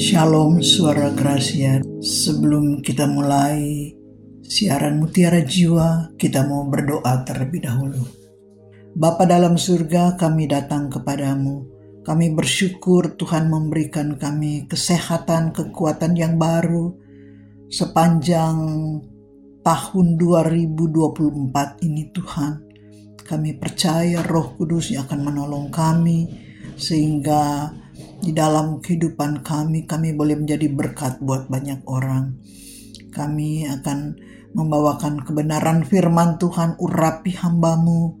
Shalom suara Gracia. Sebelum kita mulai siaran Mutiara Jiwa, kita mau berdoa terlebih dahulu. Bapa dalam surga, kami datang kepadamu. Kami bersyukur Tuhan memberikan kami kesehatan, kekuatan yang baru sepanjang tahun 2024 ini Tuhan. Kami percaya Roh Kudus yang akan menolong kami sehingga di dalam kehidupan kami, kami boleh menjadi berkat buat banyak orang. Kami akan membawakan kebenaran firman Tuhan, urapi hambamu.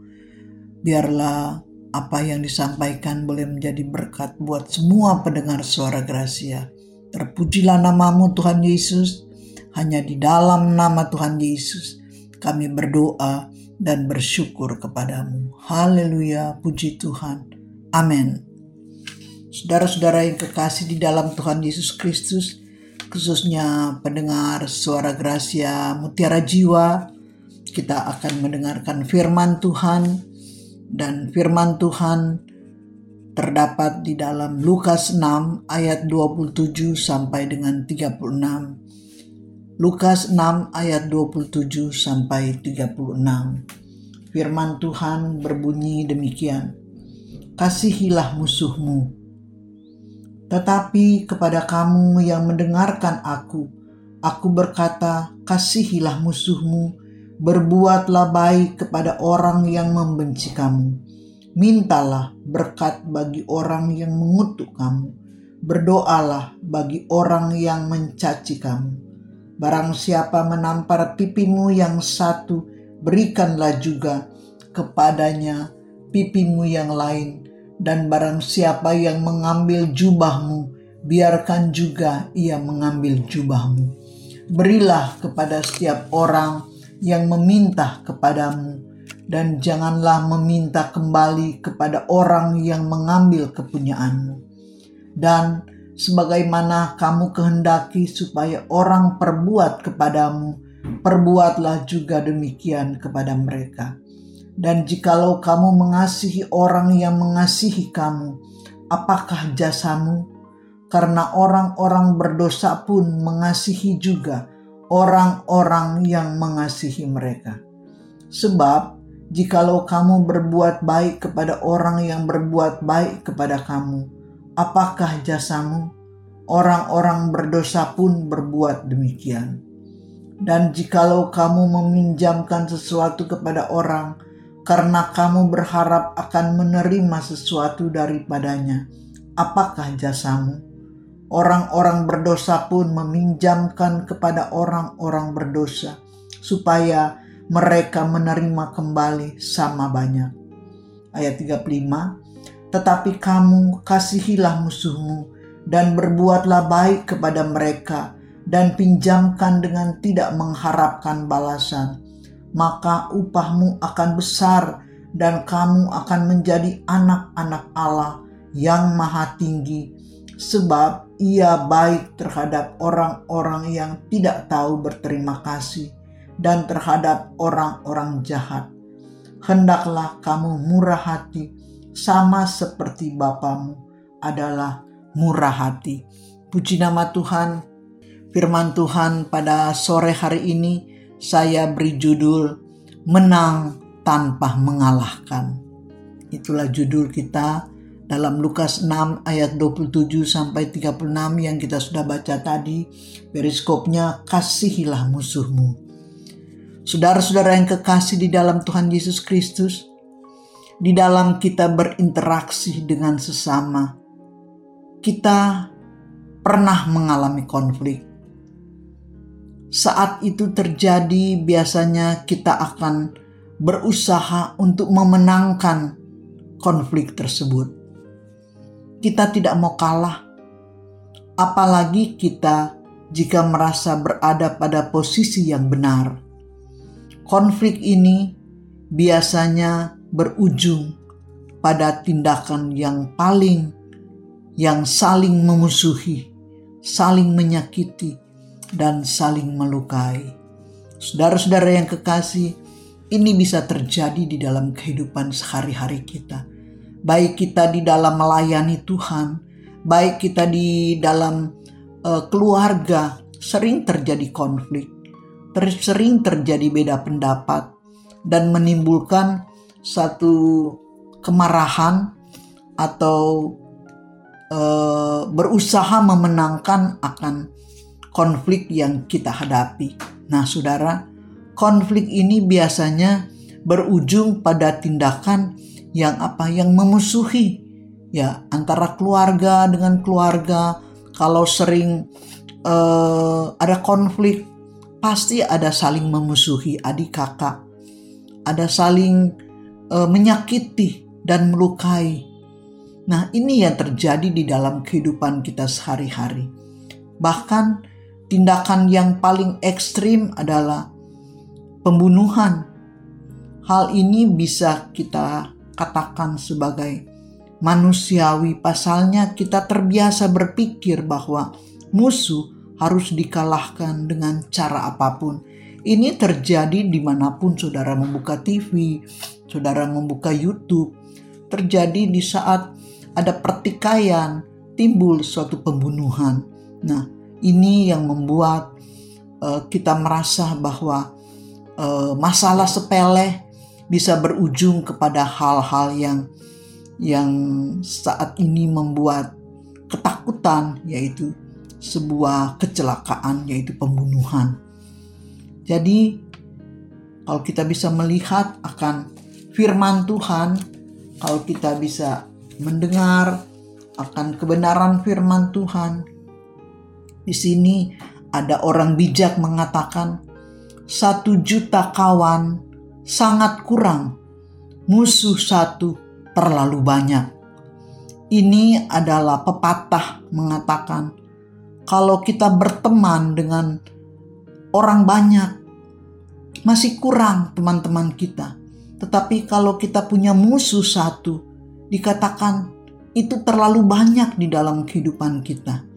Biarlah apa yang disampaikan boleh menjadi berkat buat semua pendengar suara Gracia. Terpujilah namamu Tuhan Yesus, hanya di dalam nama Tuhan Yesus kami berdoa dan bersyukur kepadamu. Haleluya, puji Tuhan. Amin. Saudara-saudara yang kekasih di dalam Tuhan Yesus Kristus, khususnya pendengar suara Gracia Mutiara Jiwa, kita akan mendengarkan firman Tuhan dan firman Tuhan terdapat di dalam Lukas 6 ayat 27 sampai dengan 36. Lukas 6 ayat 27 sampai 36. Firman Tuhan berbunyi demikian. Kasihilah musuhmu tetapi kepada kamu yang mendengarkan aku, aku berkata, kasihilah musuhmu, berbuatlah baik kepada orang yang membenci kamu. Mintalah berkat bagi orang yang mengutuk kamu. Berdoalah bagi orang yang mencaci kamu. Barang siapa menampar pipimu yang satu, berikanlah juga kepadanya pipimu yang lain dan barang siapa yang mengambil jubahmu, biarkan juga ia mengambil jubahmu. Berilah kepada setiap orang yang meminta kepadamu, dan janganlah meminta kembali kepada orang yang mengambil kepunyaanmu. Dan sebagaimana kamu kehendaki supaya orang perbuat kepadamu, perbuatlah juga demikian kepada mereka dan jikalau kamu mengasihi orang yang mengasihi kamu, apakah jasamu? Karena orang-orang berdosa pun mengasihi juga orang-orang yang mengasihi mereka. Sebab jikalau kamu berbuat baik kepada orang yang berbuat baik kepada kamu, apakah jasamu? Orang-orang berdosa pun berbuat demikian. Dan jikalau kamu meminjamkan sesuatu kepada orang, karena kamu berharap akan menerima sesuatu daripadanya. Apakah jasamu? Orang-orang berdosa pun meminjamkan kepada orang-orang berdosa, supaya mereka menerima kembali sama banyak. Ayat 35, Tetapi kamu kasihilah musuhmu, dan berbuatlah baik kepada mereka, dan pinjamkan dengan tidak mengharapkan balasan maka upahmu akan besar dan kamu akan menjadi anak-anak Allah yang maha tinggi sebab ia baik terhadap orang-orang yang tidak tahu berterima kasih dan terhadap orang-orang jahat. Hendaklah kamu murah hati sama seperti Bapamu adalah murah hati. Puji nama Tuhan, firman Tuhan pada sore hari ini saya beri judul Menang Tanpa Mengalahkan. Itulah judul kita dalam Lukas 6 ayat 27 sampai 36 yang kita sudah baca tadi. Periskopnya kasihilah musuhmu. Saudara-saudara yang kekasih di dalam Tuhan Yesus Kristus, di dalam kita berinteraksi dengan sesama, kita pernah mengalami konflik saat itu terjadi, biasanya kita akan berusaha untuk memenangkan konflik tersebut. Kita tidak mau kalah, apalagi kita jika merasa berada pada posisi yang benar. Konflik ini biasanya berujung pada tindakan yang paling yang saling memusuhi, saling menyakiti, dan saling melukai. Saudara-saudara yang kekasih, ini bisa terjadi di dalam kehidupan sehari-hari kita. Baik kita di dalam melayani Tuhan baik kita di dalam uh, keluarga sering terjadi konflik, ter sering terjadi beda pendapat dan menimbulkan satu kemarahan atau uh, berusaha memenangkan akan konflik yang kita hadapi. Nah, saudara, konflik ini biasanya berujung pada tindakan yang apa? Yang memusuhi ya antara keluarga dengan keluarga. Kalau sering uh, ada konflik pasti ada saling memusuhi adik kakak. Ada saling uh, menyakiti dan melukai. Nah ini yang terjadi di dalam kehidupan kita sehari-hari. Bahkan tindakan yang paling ekstrim adalah pembunuhan hal ini bisa kita katakan sebagai manusiawi. Pasalnya kita terbiasa berpikir bahwa musuh harus dikalahkan dengan cara apa pun. Ini terjadi di mana pun saudara membuka TV, saudara membuka YouTube. Terjadi di saat ada pertikaian, timbul suatu pembunuhan. Nah, ini yang membuat uh, kita merasa bahwa uh, masalah sepele bisa berujung kepada hal-hal yang yang saat ini membuat ketakutan yaitu sebuah kecelakaan yaitu pembunuhan. Jadi kalau kita bisa melihat akan firman Tuhan, kalau kita bisa mendengar akan kebenaran firman Tuhan, di sini ada orang bijak mengatakan satu juta kawan sangat kurang, musuh satu terlalu banyak. Ini adalah pepatah mengatakan, kalau kita berteman dengan orang banyak, masih kurang teman-teman kita. Tetapi kalau kita punya musuh satu, dikatakan itu terlalu banyak di dalam kehidupan kita.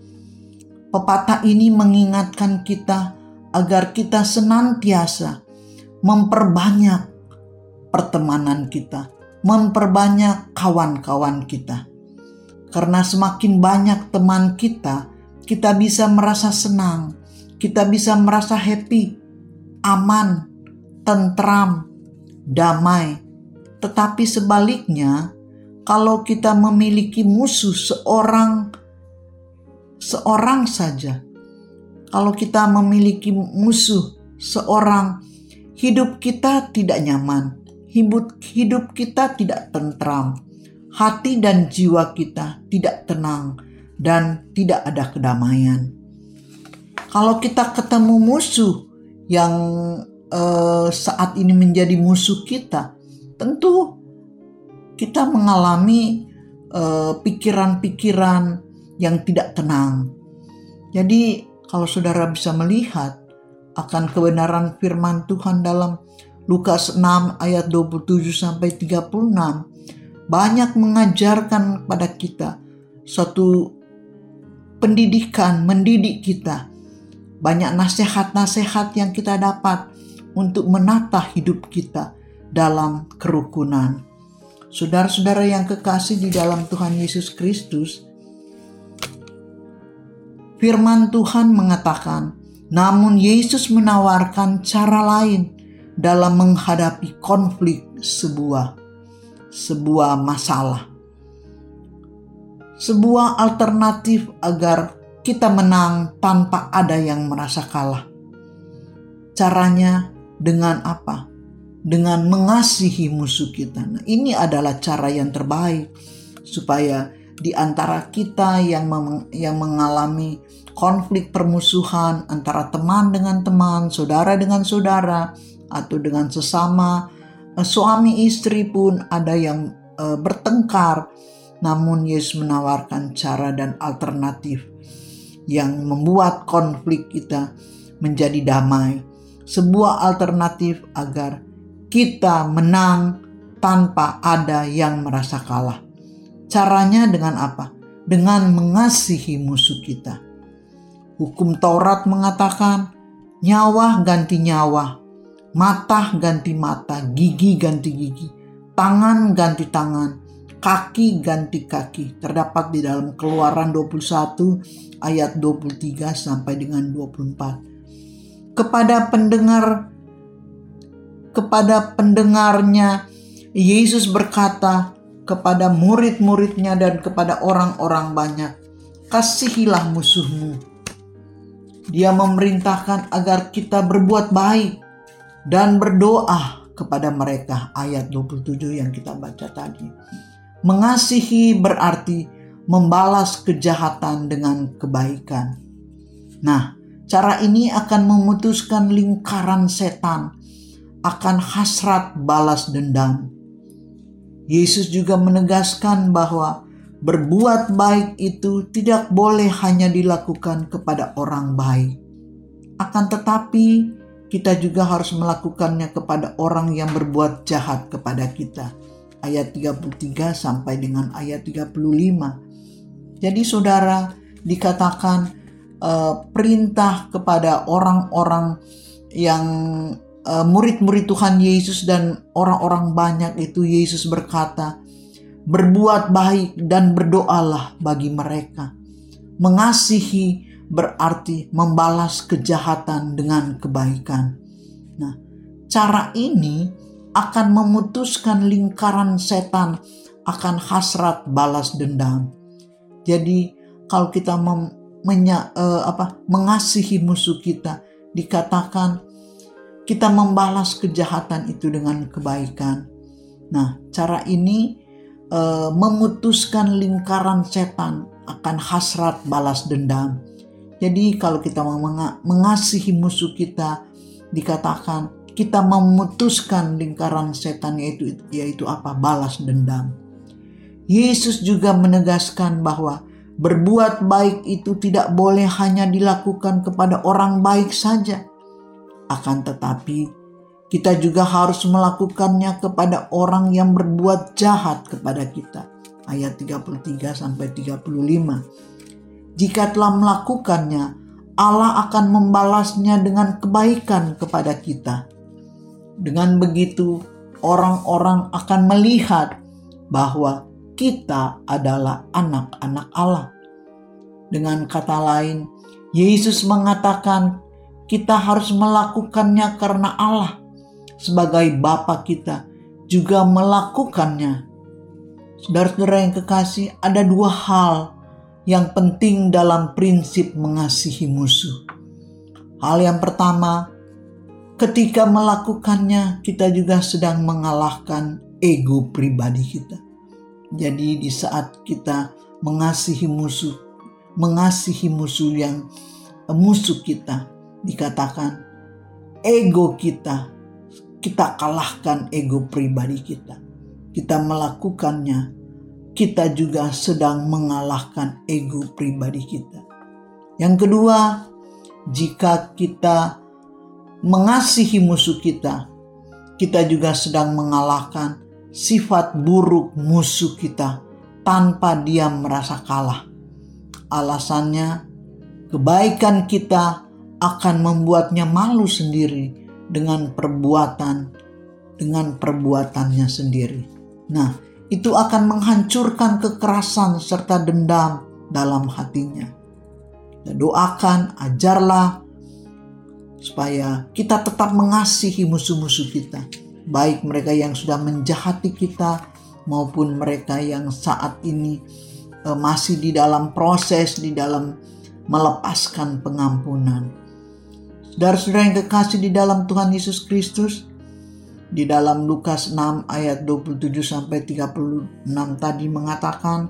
Pepatah ini mengingatkan kita agar kita senantiasa memperbanyak pertemanan kita, memperbanyak kawan-kawan kita. Karena semakin banyak teman kita, kita bisa merasa senang, kita bisa merasa happy, aman, tentram, damai. Tetapi sebaliknya, kalau kita memiliki musuh seorang seorang saja, kalau kita memiliki musuh seorang hidup kita tidak nyaman, hidup, kita tidak tentram, hati dan jiwa kita tidak tenang, dan tidak ada kedamaian. Kalau kita ketemu musuh yang uh, saat ini menjadi musuh kita, tentu kita mengalami eh, pikiran-pikiran yang tidak tenang. Jadi, kalau saudara bisa melihat akan kebenaran firman Tuhan dalam Lukas 6 ayat 27 sampai 36 banyak mengajarkan pada kita suatu pendidikan, mendidik kita. Banyak nasihat-nasihat yang kita dapat untuk menata hidup kita dalam kerukunan. Saudara-saudara yang kekasih di dalam Tuhan Yesus Kristus, firman Tuhan mengatakan, namun Yesus menawarkan cara lain dalam menghadapi konflik sebuah sebuah masalah. Sebuah alternatif agar kita menang tanpa ada yang merasa kalah. Caranya dengan apa? Dengan mengasihi musuh kita. Nah, ini adalah cara yang terbaik supaya di antara kita yang yang mengalami konflik permusuhan antara teman dengan teman, saudara dengan saudara, atau dengan sesama eh, suami istri pun ada yang uh, bertengkar. Namun Yesus menawarkan cara dan alternatif yang membuat konflik kita menjadi damai. Sebuah alternatif agar kita menang tanpa ada yang merasa kalah. Caranya dengan apa? Dengan mengasihi musuh kita Hukum Taurat mengatakan nyawa ganti nyawa, mata ganti mata, gigi ganti gigi, tangan ganti tangan, kaki ganti kaki terdapat di dalam Keluaran 21 ayat 23 sampai dengan 24. Kepada pendengar kepada pendengarnya Yesus berkata kepada murid-muridnya dan kepada orang-orang banyak, "Kasihilah musuhmu." Dia memerintahkan agar kita berbuat baik dan berdoa kepada mereka ayat 27 yang kita baca tadi. Mengasihi berarti membalas kejahatan dengan kebaikan. Nah, cara ini akan memutuskan lingkaran setan akan hasrat balas dendam. Yesus juga menegaskan bahwa berbuat baik itu tidak boleh hanya dilakukan kepada orang baik. Akan tetapi, kita juga harus melakukannya kepada orang yang berbuat jahat kepada kita ayat 33 sampai dengan ayat 35. Jadi saudara dikatakan uh, perintah kepada orang-orang yang murid-murid Tuhan Yesus dan orang-orang banyak itu Yesus berkata, berbuat baik dan berdoalah bagi mereka. Mengasihi berarti membalas kejahatan dengan kebaikan. Nah, cara ini akan memutuskan lingkaran setan akan hasrat balas dendam. Jadi kalau kita mem, menya, uh, apa, mengasihi musuh kita, dikatakan kita membalas kejahatan itu dengan kebaikan. Nah, cara ini uh, memutuskan lingkaran setan akan hasrat balas dendam. Jadi kalau kita mengasihi musuh kita, dikatakan kita memutuskan lingkaran setan yaitu yaitu apa? Balas dendam. Yesus juga menegaskan bahwa berbuat baik itu tidak boleh hanya dilakukan kepada orang baik saja. Akan tetapi kita juga harus melakukannya kepada orang yang berbuat jahat kepada kita. Ayat 33 sampai 35. Jika telah melakukannya, Allah akan membalasnya dengan kebaikan kepada kita. Dengan begitu, orang-orang akan melihat bahwa kita adalah anak-anak Allah. Dengan kata lain, Yesus mengatakan kita harus melakukannya karena Allah sebagai Bapa kita juga melakukannya. Saudara-saudara yang kekasih, ada dua hal yang penting dalam prinsip mengasihi musuh. Hal yang pertama, ketika melakukannya kita juga sedang mengalahkan ego pribadi kita. Jadi di saat kita mengasihi musuh, mengasihi musuh yang musuh kita, dikatakan ego kita, kita kalahkan ego pribadi kita. Kita melakukannya, kita juga sedang mengalahkan ego pribadi kita. Yang kedua, jika kita mengasihi musuh kita, kita juga sedang mengalahkan sifat buruk musuh kita tanpa dia merasa kalah. Alasannya, kebaikan kita akan membuatnya malu sendiri dengan perbuatan dengan perbuatannya sendiri. Nah, itu akan menghancurkan kekerasan serta dendam dalam hatinya. Kita doakan, ajarlah supaya kita tetap mengasihi musuh-musuh kita, baik mereka yang sudah menjahati kita maupun mereka yang saat ini uh, masih di dalam proses di dalam melepaskan pengampunan. Saudara-saudara yang kekasih di dalam Tuhan Yesus Kristus, di dalam Lukas 6 ayat 27 sampai 36 tadi mengatakan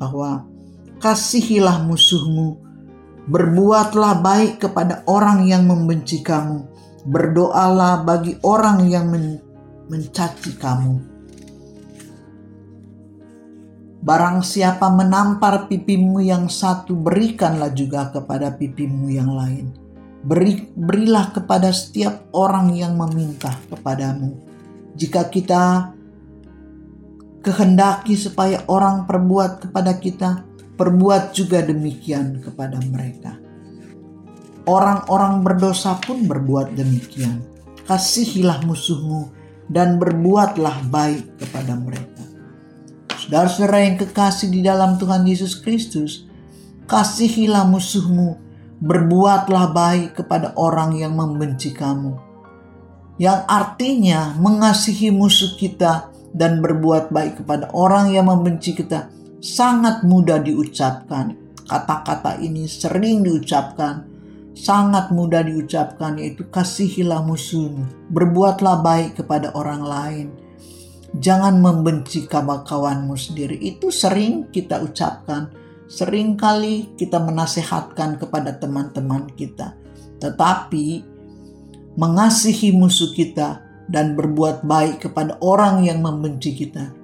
bahwa kasihilah musuhmu Berbuatlah baik kepada orang yang membenci kamu. Berdoalah bagi orang yang men mencaci kamu. Barang siapa menampar pipimu yang satu, berikanlah juga kepada pipimu yang lain. Beri, berilah kepada setiap orang yang meminta kepadamu. Jika kita kehendaki supaya orang perbuat kepada kita, perbuat juga demikian kepada mereka. Orang-orang berdosa pun berbuat demikian. Kasihilah musuhmu dan berbuatlah baik kepada mereka. Saudara-saudara yang kekasih di dalam Tuhan Yesus Kristus, kasihilah musuhmu, berbuatlah baik kepada orang yang membenci kamu. Yang artinya mengasihi musuh kita dan berbuat baik kepada orang yang membenci kita sangat mudah diucapkan. Kata-kata ini sering diucapkan, sangat mudah diucapkan yaitu kasihilah musuhmu, berbuatlah baik kepada orang lain Jangan membenci kawan-kawanmu sendiri. Itu sering kita ucapkan. Sering kali kita menasehatkan kepada teman-teman kita. Tetapi mengasihi musuh kita dan berbuat baik kepada orang yang membenci kita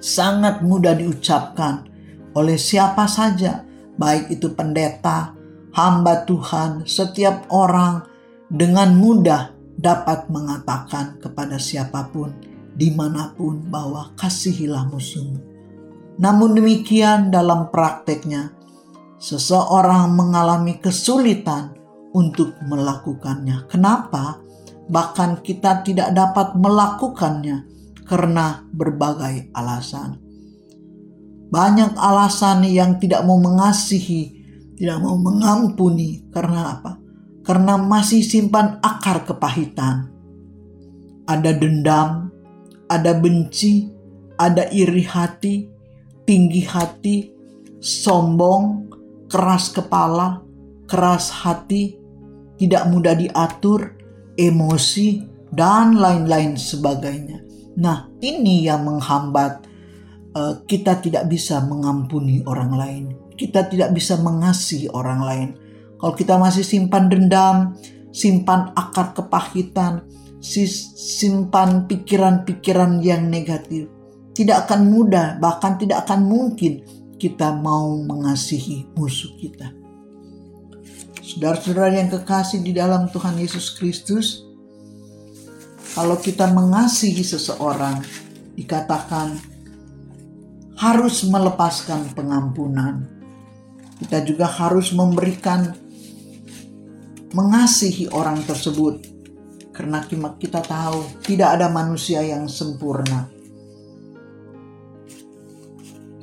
sangat mudah diucapkan oleh siapa saja, baik itu pendeta, hamba Tuhan, setiap orang dengan mudah dapat mengatakan kepada siapa pun, di mana pun bahwa kasihilah musuhmu. Namun demikian dalam prakteknya, seseorang mengalami kesulitan untuk melakukannya. Kenapa? Bahkan kita tidak dapat melakukannya karena berbagai alasan. Banyak alasan yang tidak mau mengasihi, tidak mau mengampuni karena apa? Karena masih simpan akar kepahitan. Ada dendam, ada benci, ada iri hati, tinggi hati, sombong, keras kepala, keras hati, tidak mudah diatur, emosi, dan lain-lain sebagainya. Nah, ini yang menghambat uh, kita tidak bisa mengampuni orang lain. Kita tidak bisa mengasihi orang lain. Kalau kita masih simpan dendam, simpan akar kepahitan, simpan pikiran-pikiran yang negatif. Tidak akan mudah, bahkan tidak akan mungkin kita mau mengasihi musuh kita. Saudara-saudara yang kekasih di dalam Tuhan Yesus Kristus, kalau kita mengasihi seseorang, dikatakan harus melepaskan pengampunan. Kita juga harus memberikan mengasihi orang tersebut karena kita tahu tidak ada manusia yang sempurna.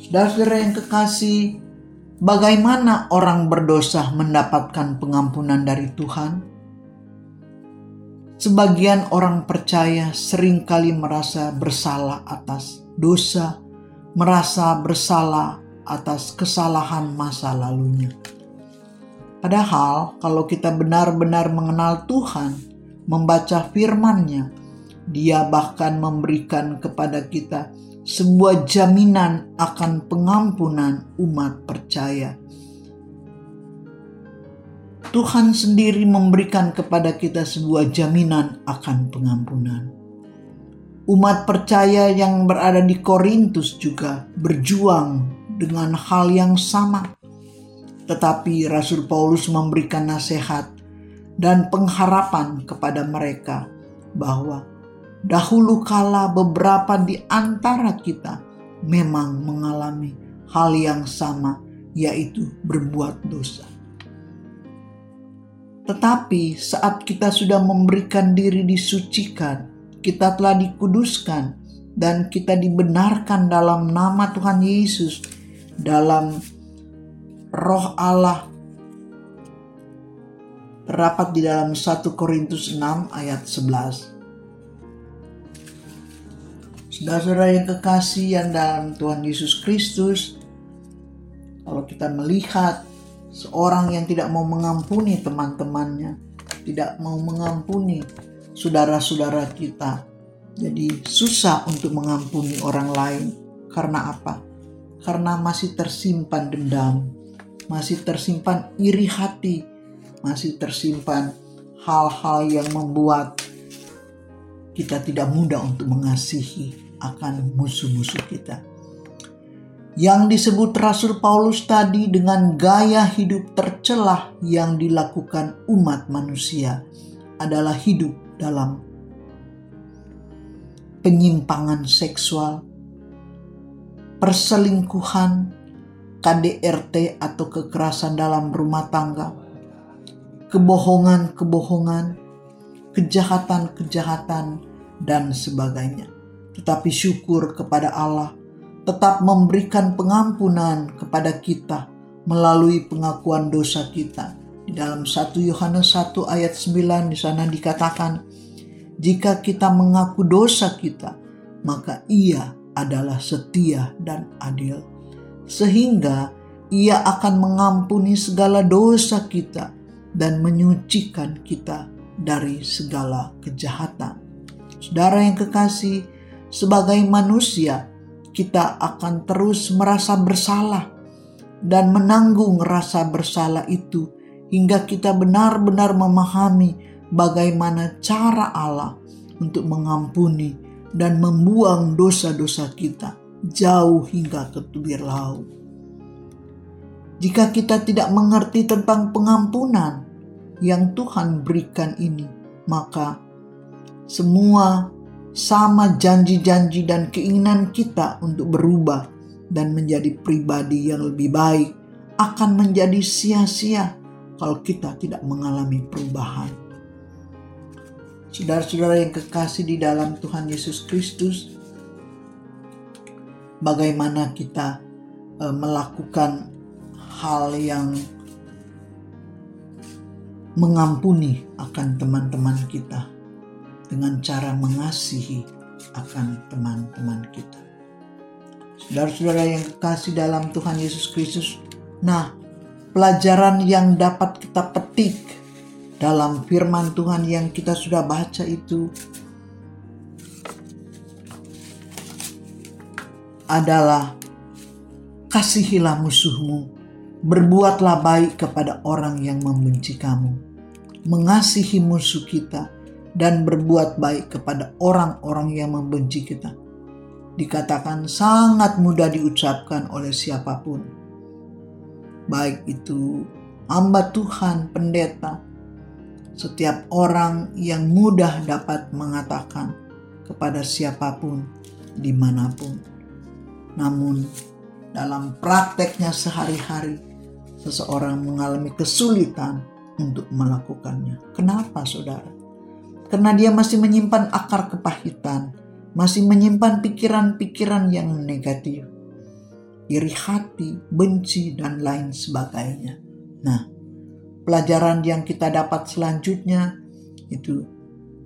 Saudara-saudara yang kekasih, bagaimana orang berdosa mendapatkan pengampunan dari Tuhan? Sebagian orang percaya sering kali merasa bersalah atas dosa, merasa bersalah atas kesalahan masa lalunya. Padahal, kalau kita benar-benar mengenal Tuhan, membaca firman-Nya. Dia bahkan memberikan kepada kita sebuah jaminan akan pengampunan umat percaya. Tuhan sendiri memberikan kepada kita sebuah jaminan akan pengampunan. Umat percaya yang berada di Korintus juga berjuang dengan hal yang sama. Tetapi Rasul Paulus memberikan nasihat dan pengharapan kepada mereka bahwa dahulu kala beberapa di antara kita memang mengalami hal yang sama, yaitu berbuat dosa. Tetapi saat kita sudah memberikan diri disucikan, kita telah dikuduskan, dan kita dibenarkan dalam nama Tuhan Yesus, dalam roh Allah terdapat di dalam 1 Korintus 6 ayat 11. Saudara-saudara yang kekasih yang dalam Tuhan Yesus Kristus, kalau kita melihat seorang yang tidak mau mengampuni teman-temannya, tidak mau mengampuni saudara-saudara kita, jadi susah untuk mengampuni orang lain. Karena apa? Karena masih tersimpan dendam, masih tersimpan iri hati, masih tersimpan hal-hal yang membuat kita tidak mudah untuk mengasihi akan musuh-musuh kita. Yang disebut Rasul Paulus tadi dengan gaya hidup tercelah yang dilakukan umat manusia adalah hidup dalam penyimpangan seksual, perselingkuhan, KDRT atau kekerasan dalam rumah tangga, kebohongan-kebohongan, kejahatan-kejahatan, dan sebagainya. Tetapi syukur kepada Allah tetap memberikan pengampunan kepada kita melalui pengakuan dosa kita. Di dalam 1 Yohanes 1 ayat 9 di sana dikatakan, jika kita mengaku dosa kita, maka ia adalah setia dan adil. Sehingga ia akan mengampuni segala dosa kita dan menyucikan kita dari segala kejahatan. Saudara yang kekasih, sebagai manusia, kita akan terus merasa bersalah dan menanggung rasa bersalah itu hingga kita benar-benar memahami bagaimana cara Allah untuk mengampuni dan membuang dosa-dosa kita jauh hingga ke tubir laut. Jika kita tidak mengerti tentang pengampunan yang Tuhan berikan ini, maka semua sama janji-janji dan keinginan kita untuk berubah dan menjadi pribadi yang lebih baik akan menjadi sia-sia kalau kita tidak mengalami perubahan. Saudara-saudara yang kekasih di dalam Tuhan Yesus Kristus, bagaimana kita e, melakukan hal yang mengampuni akan teman-teman kita dengan cara mengasihi akan teman-teman kita. Saudara-saudara yang kekasih dalam Tuhan Yesus Kristus. Nah, pelajaran yang dapat kita petik dalam firman Tuhan yang kita sudah baca itu adalah kasihilah musuhmu, berbuatlah baik kepada orang yang membenci kamu, mengasihi musuh kita, dan berbuat baik kepada orang-orang yang membenci kita dikatakan sangat mudah diucapkan oleh siapa pun. Baik itu hamba Tuhan, pendeta, setiap orang yang mudah dapat mengatakan kepada siapa pun, di mana pun. Namun dalam prakteknya sehari-hari, seseorang mengalami kesulitan untuk melakukannya. Kenapa saudara? Karena dia masih menyimpan akar kepahitan, masih menyimpan pikiran-pikiran yang negatif, iri hati, benci, dan lain sebagainya. Nah, pelajaran yang kita dapat selanjutnya itu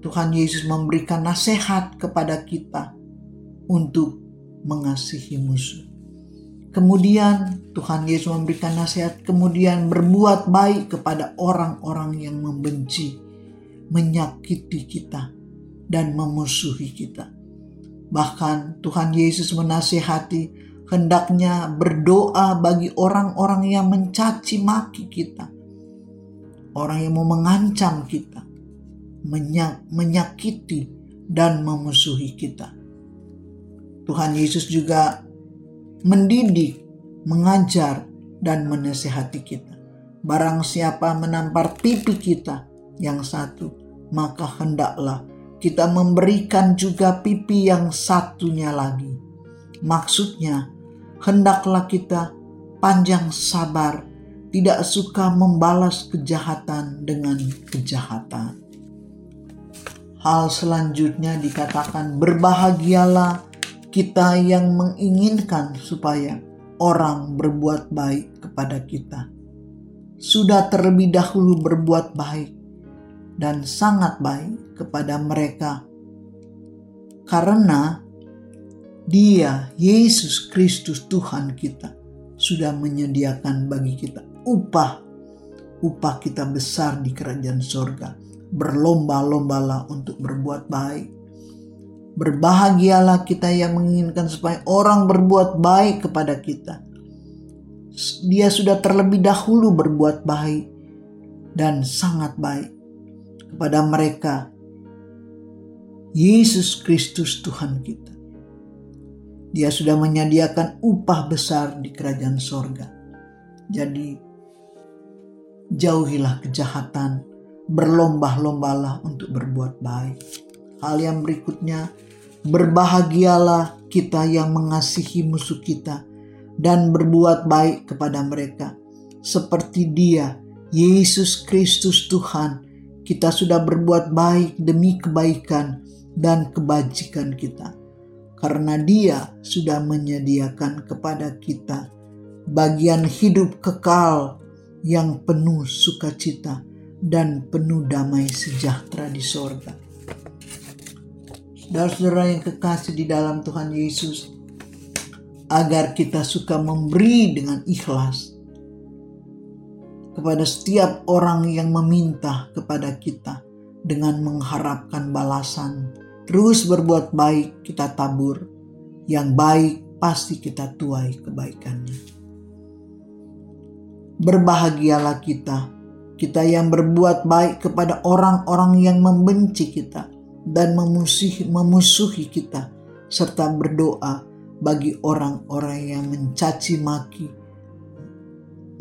Tuhan Yesus memberikan nasihat kepada kita untuk mengasihi musuh. Kemudian Tuhan Yesus memberikan nasihat, kemudian berbuat baik kepada orang-orang yang membenci, menyakiti kita, dan memusuhi kita. Bahkan Tuhan Yesus menasihati hendaknya berdoa bagi orang-orang yang mencaci maki kita. Orang yang mau mengancam kita, menyak, menyakiti dan memusuhi kita. Tuhan Yesus juga mendidik, mengajar, dan menasehati kita. Barang siapa menampar pipi kita yang satu, maka hendaklah kita memberikan juga pipi yang satunya lagi. Maksudnya, hendaklah kita panjang sabar, tidak suka membalas kejahatan dengan kejahatan. Hal selanjutnya dikatakan berbahagialah kita yang menginginkan supaya orang berbuat baik kepada kita. Sudah terlebih dahulu berbuat baik dan sangat baik kepada mereka karena Dia, Yesus Kristus Tuhan kita, sudah menyediakan bagi kita upah. Upah kita besar di kerajaan sorga. Berlomba-lombalah untuk berbuat baik. Berbahagialah kita yang menginginkan supaya orang berbuat baik kepada kita. Dia sudah terlebih dahulu berbuat baik dan sangat baik kepada mereka Yesus Kristus Tuhan kita. Dia sudah menyediakan upah besar di kerajaan sorga. Jadi jauhilah kejahatan, berlomba-lombalah untuk berbuat baik. Hal yang berikutnya, berbahagialah kita yang mengasihi musuh kita dan berbuat baik kepada mereka. Seperti dia, Yesus Kristus Tuhan, kita sudah berbuat baik demi kebaikan dan kebajikan kita. karena dia sudah menyediakan kepada kita bagian hidup kekal yang penuh sukacita dan penuh damai sejahtera di sorga. Saudara-saudara yang kekasih di dalam Tuhan Yesus, agar kita suka memberi dengan ikhlas kepada setiap orang yang meminta kepada kita dengan mengharapkan balasan. Terus berbuat baik kita tabur, yang baik pasti kita tuai kebaikannya. Berbahagialah kita, kita yang berbuat baik kepada orang-orang yang membenci kita dan memusuhi, memusuhi kita, serta berdoa bagi orang-orang yang mencaci maki,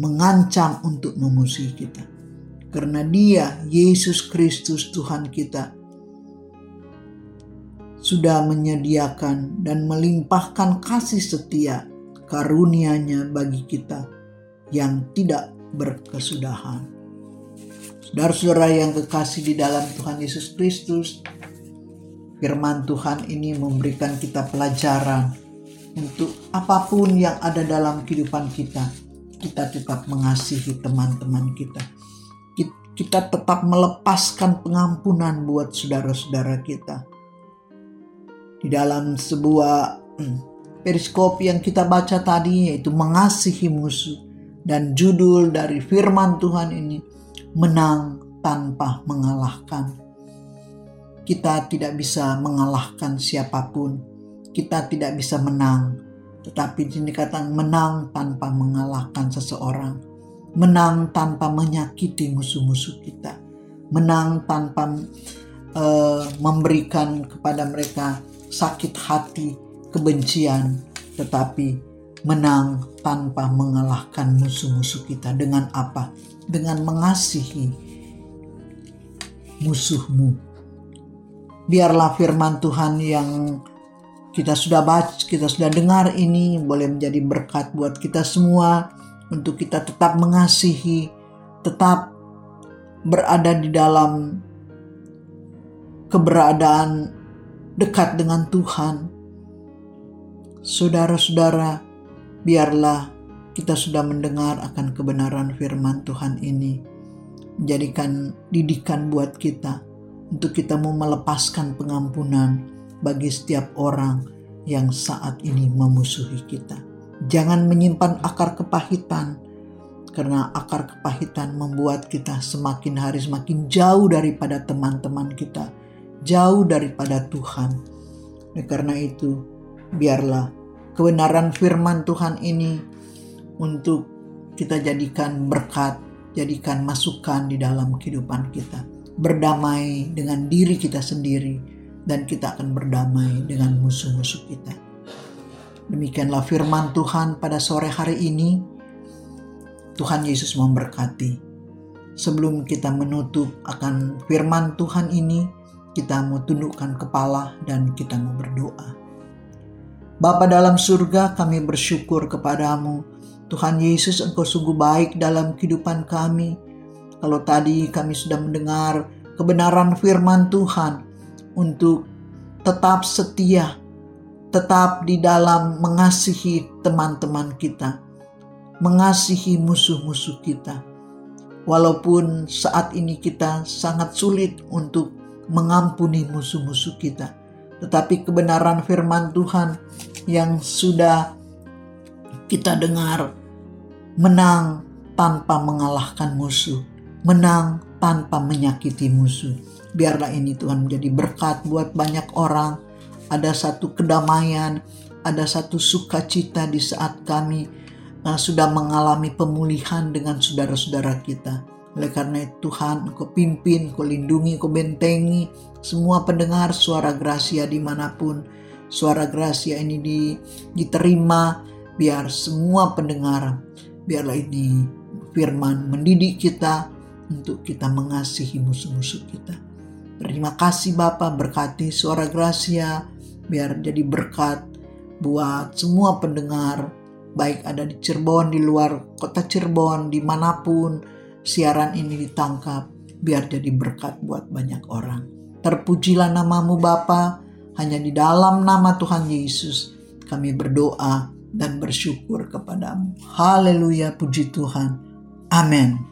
mengancam untuk memusuhi kita. Karena dia, Yesus Kristus Tuhan kita, sudah menyediakan dan melimpahkan kasih setia karunia-Nya bagi kita yang tidak berkesudahan. Saudara-saudara yang kekasih di dalam Tuhan Yesus Kristus, firman Tuhan ini memberikan kita pelajaran untuk apa pun yang ada dalam kehidupan kita. Kita tetap mengasihi teman-teman kita. Kita tetap melepaskan pengampunan buat saudara-saudara kita. Di dalam sebuah hmm, periskop yang kita baca tadi yaitu mengasihi musuh dan judul dari firman Tuhan ini menang tanpa mengalahkan kita tidak bisa mengalahkan siapa pun. Kita tidak bisa menang. Tetapi kata menang tanpa mengalahkan seseorang. Menang tanpa menyakiti musuh-musuh kita. Menang tanpa uh, memberikan kepada mereka sakit hati, kebencian. Tetapi menang tanpa mengalahkan musuh-musuh kita. Dengan apa? Dengan mengasihi musuhmu biarlah firman Tuhan yang kita sudah baca, kita sudah dengar ini boleh menjadi berkat buat kita semua untuk kita tetap mengasihi, tetap berada di dalam keberadaan dekat dengan Tuhan. Saudara-saudara, biarlah kita sudah mendengar akan kebenaran firman Tuhan ini, menjadikan didikan buat kita untuk kita mau melepaskan pengampunan bagi setiap orang yang saat ini memusuhi kita. Jangan menyimpan akar kepahitan, karena akar kepahitan membuat kita semakin hari semakin jauh daripada teman-teman kita, jauh daripada Tuhan. Karena itu, biarlah kebenaran firman Tuhan ini untuk kita jadikan berkat, jadikan masukan di dalam kehidupan kita berdamai dengan diri kita sendiri dan kita akan berdamai dengan musuh-musuh kita. Demikianlah firman Tuhan pada sore hari ini. Tuhan Yesus memberkati. Sebelum kita menutup akan firman Tuhan ini, kita mau tundukkan kepala dan kita mau berdoa. Bapa dalam surga, kami bersyukur kepadamu. Tuhan Yesus, Engkau sungguh baik dalam kehidupan kami kalau tadi kami sudah mendengar kebenaran firman Tuhan untuk tetap setia, tetap di dalam mengasihi teman-teman kita, mengasihi musuh-musuh kita. Walaupun saat ini kita sangat sulit untuk mengampuni musuh-musuh kita, tetapi kebenaran firman Tuhan yang sudah kita dengar menang tanpa mengalahkan musuh menang tanpa menyakiti musuh. Biarlah ini Tuhan menjadi berkat buat banyak orang. Ada satu kedamaian, ada satu sukacita di saat kami uh, sudah mengalami pemulihan dengan saudara-saudara kita. Oleh karena itu Tuhan, Engkau pimpin, Engkau lindungi, Engkau bentengi semua pendengar suara gracia di mana pun suara gracia ini di, diterima, biar semua pendengar, biarlah ini firman mendidik kita, untuk kita mengasihi musuh-musuh kita. Terima kasih Bapak berkati suara Gracia biar jadi berkat buat semua pendengar baik ada di Cirebon, di luar kota Cirebon, di mana pun siaran ini ditangkap biar jadi berkat buat banyak orang. Terpujilah namamu Bapa, Hanya di dalam nama Tuhan Yesus kami berdoa dan bersyukur kepadamu. Haleluya, puji Tuhan. Amin.